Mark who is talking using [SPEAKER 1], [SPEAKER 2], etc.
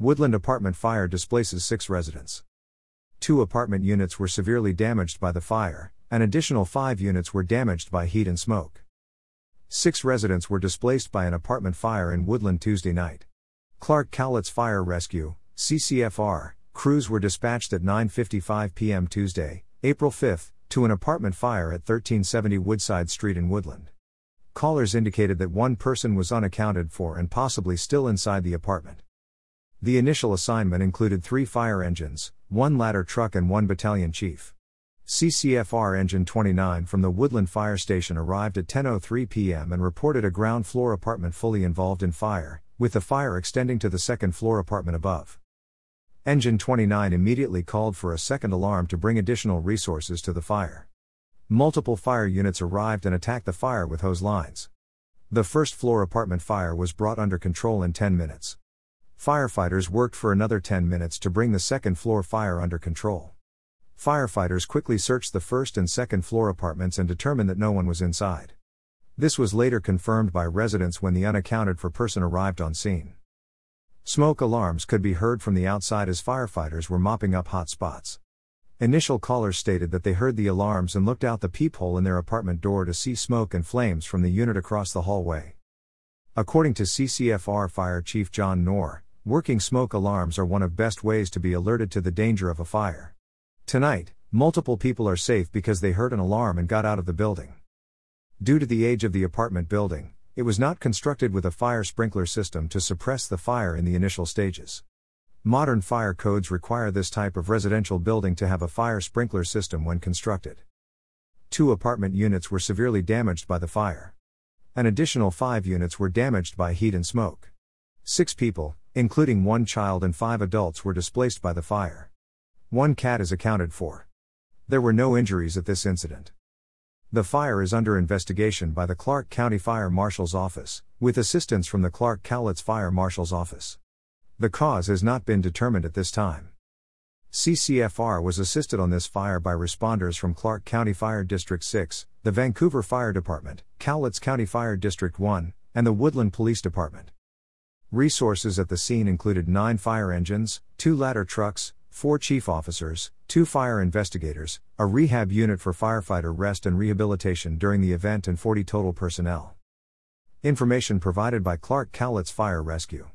[SPEAKER 1] Woodland apartment fire displaces six residents. Two apartment units were severely damaged by the fire, an additional five units were damaged by heat and smoke. Six residents were displaced by an apartment fire in Woodland Tuesday night. Clark Cowlitz Fire Rescue, CCFR, crews were dispatched at 9:55 p.m. Tuesday, April 5, to an apartment fire at 1370 Woodside Street in Woodland. Callers indicated that one person was unaccounted for and possibly still inside the apartment. The initial assignment included three fire engines, one ladder truck, and one battalion chief. CCFR Engine 29 from the Woodland Fire Station arrived at 10:03 p.m. and reported a ground floor apartment fully involved in fire, with the fire extending to the second floor apartment above. Engine 29 immediately called for a second alarm to bring additional resources to the fire. Multiple fire units arrived and attacked the fire with hose lines. The first floor apartment fire was brought under control in 10 minutes. Firefighters worked for another 10 minutes to bring the second floor fire under control. Firefighters quickly searched the first and second floor apartments and determined that no one was inside. This was later confirmed by residents when the unaccounted for person arrived on scene. Smoke alarms could be heard from the outside as firefighters were mopping up hot spots. Initial callers stated that they heard the alarms and looked out the peephole in their apartment door to see smoke and flames from the unit across the hallway. According to CCFR Fire Chief John Nohr, working smoke alarms are one of best ways to be alerted to the danger of a fire. Tonight, multiple people are safe because they heard an alarm and got out of the building. Due to the age of the apartment building, it was not constructed with a fire sprinkler system to suppress the fire in the initial stages. Modern fire codes require this type of residential building to have a fire sprinkler system when constructed. Two apartment units were severely damaged by the fire. An additional five units were damaged by heat and smoke. Six people, including one child and five adults, were displaced by the fire. One cat is accounted for. There were no injuries at this incident. The fire is under investigation by the Clark County Fire Marshal's Office, with assistance from the Clark Cowlitz Fire Marshal's Office. The cause has not been determined at this time. CCFR was assisted on this fire by responders from Clark County Fire District 6, the Vancouver Fire Department, Cowlitz County Fire District 1, and the Woodland Police Department. Resources at the scene included nine fire engines, two ladder trucks, four chief officers, two fire investigators, a rehab unit for firefighter rest and rehabilitation during the event, and 40 total personnel. Information provided by Clark Cowlitz Fire Rescue.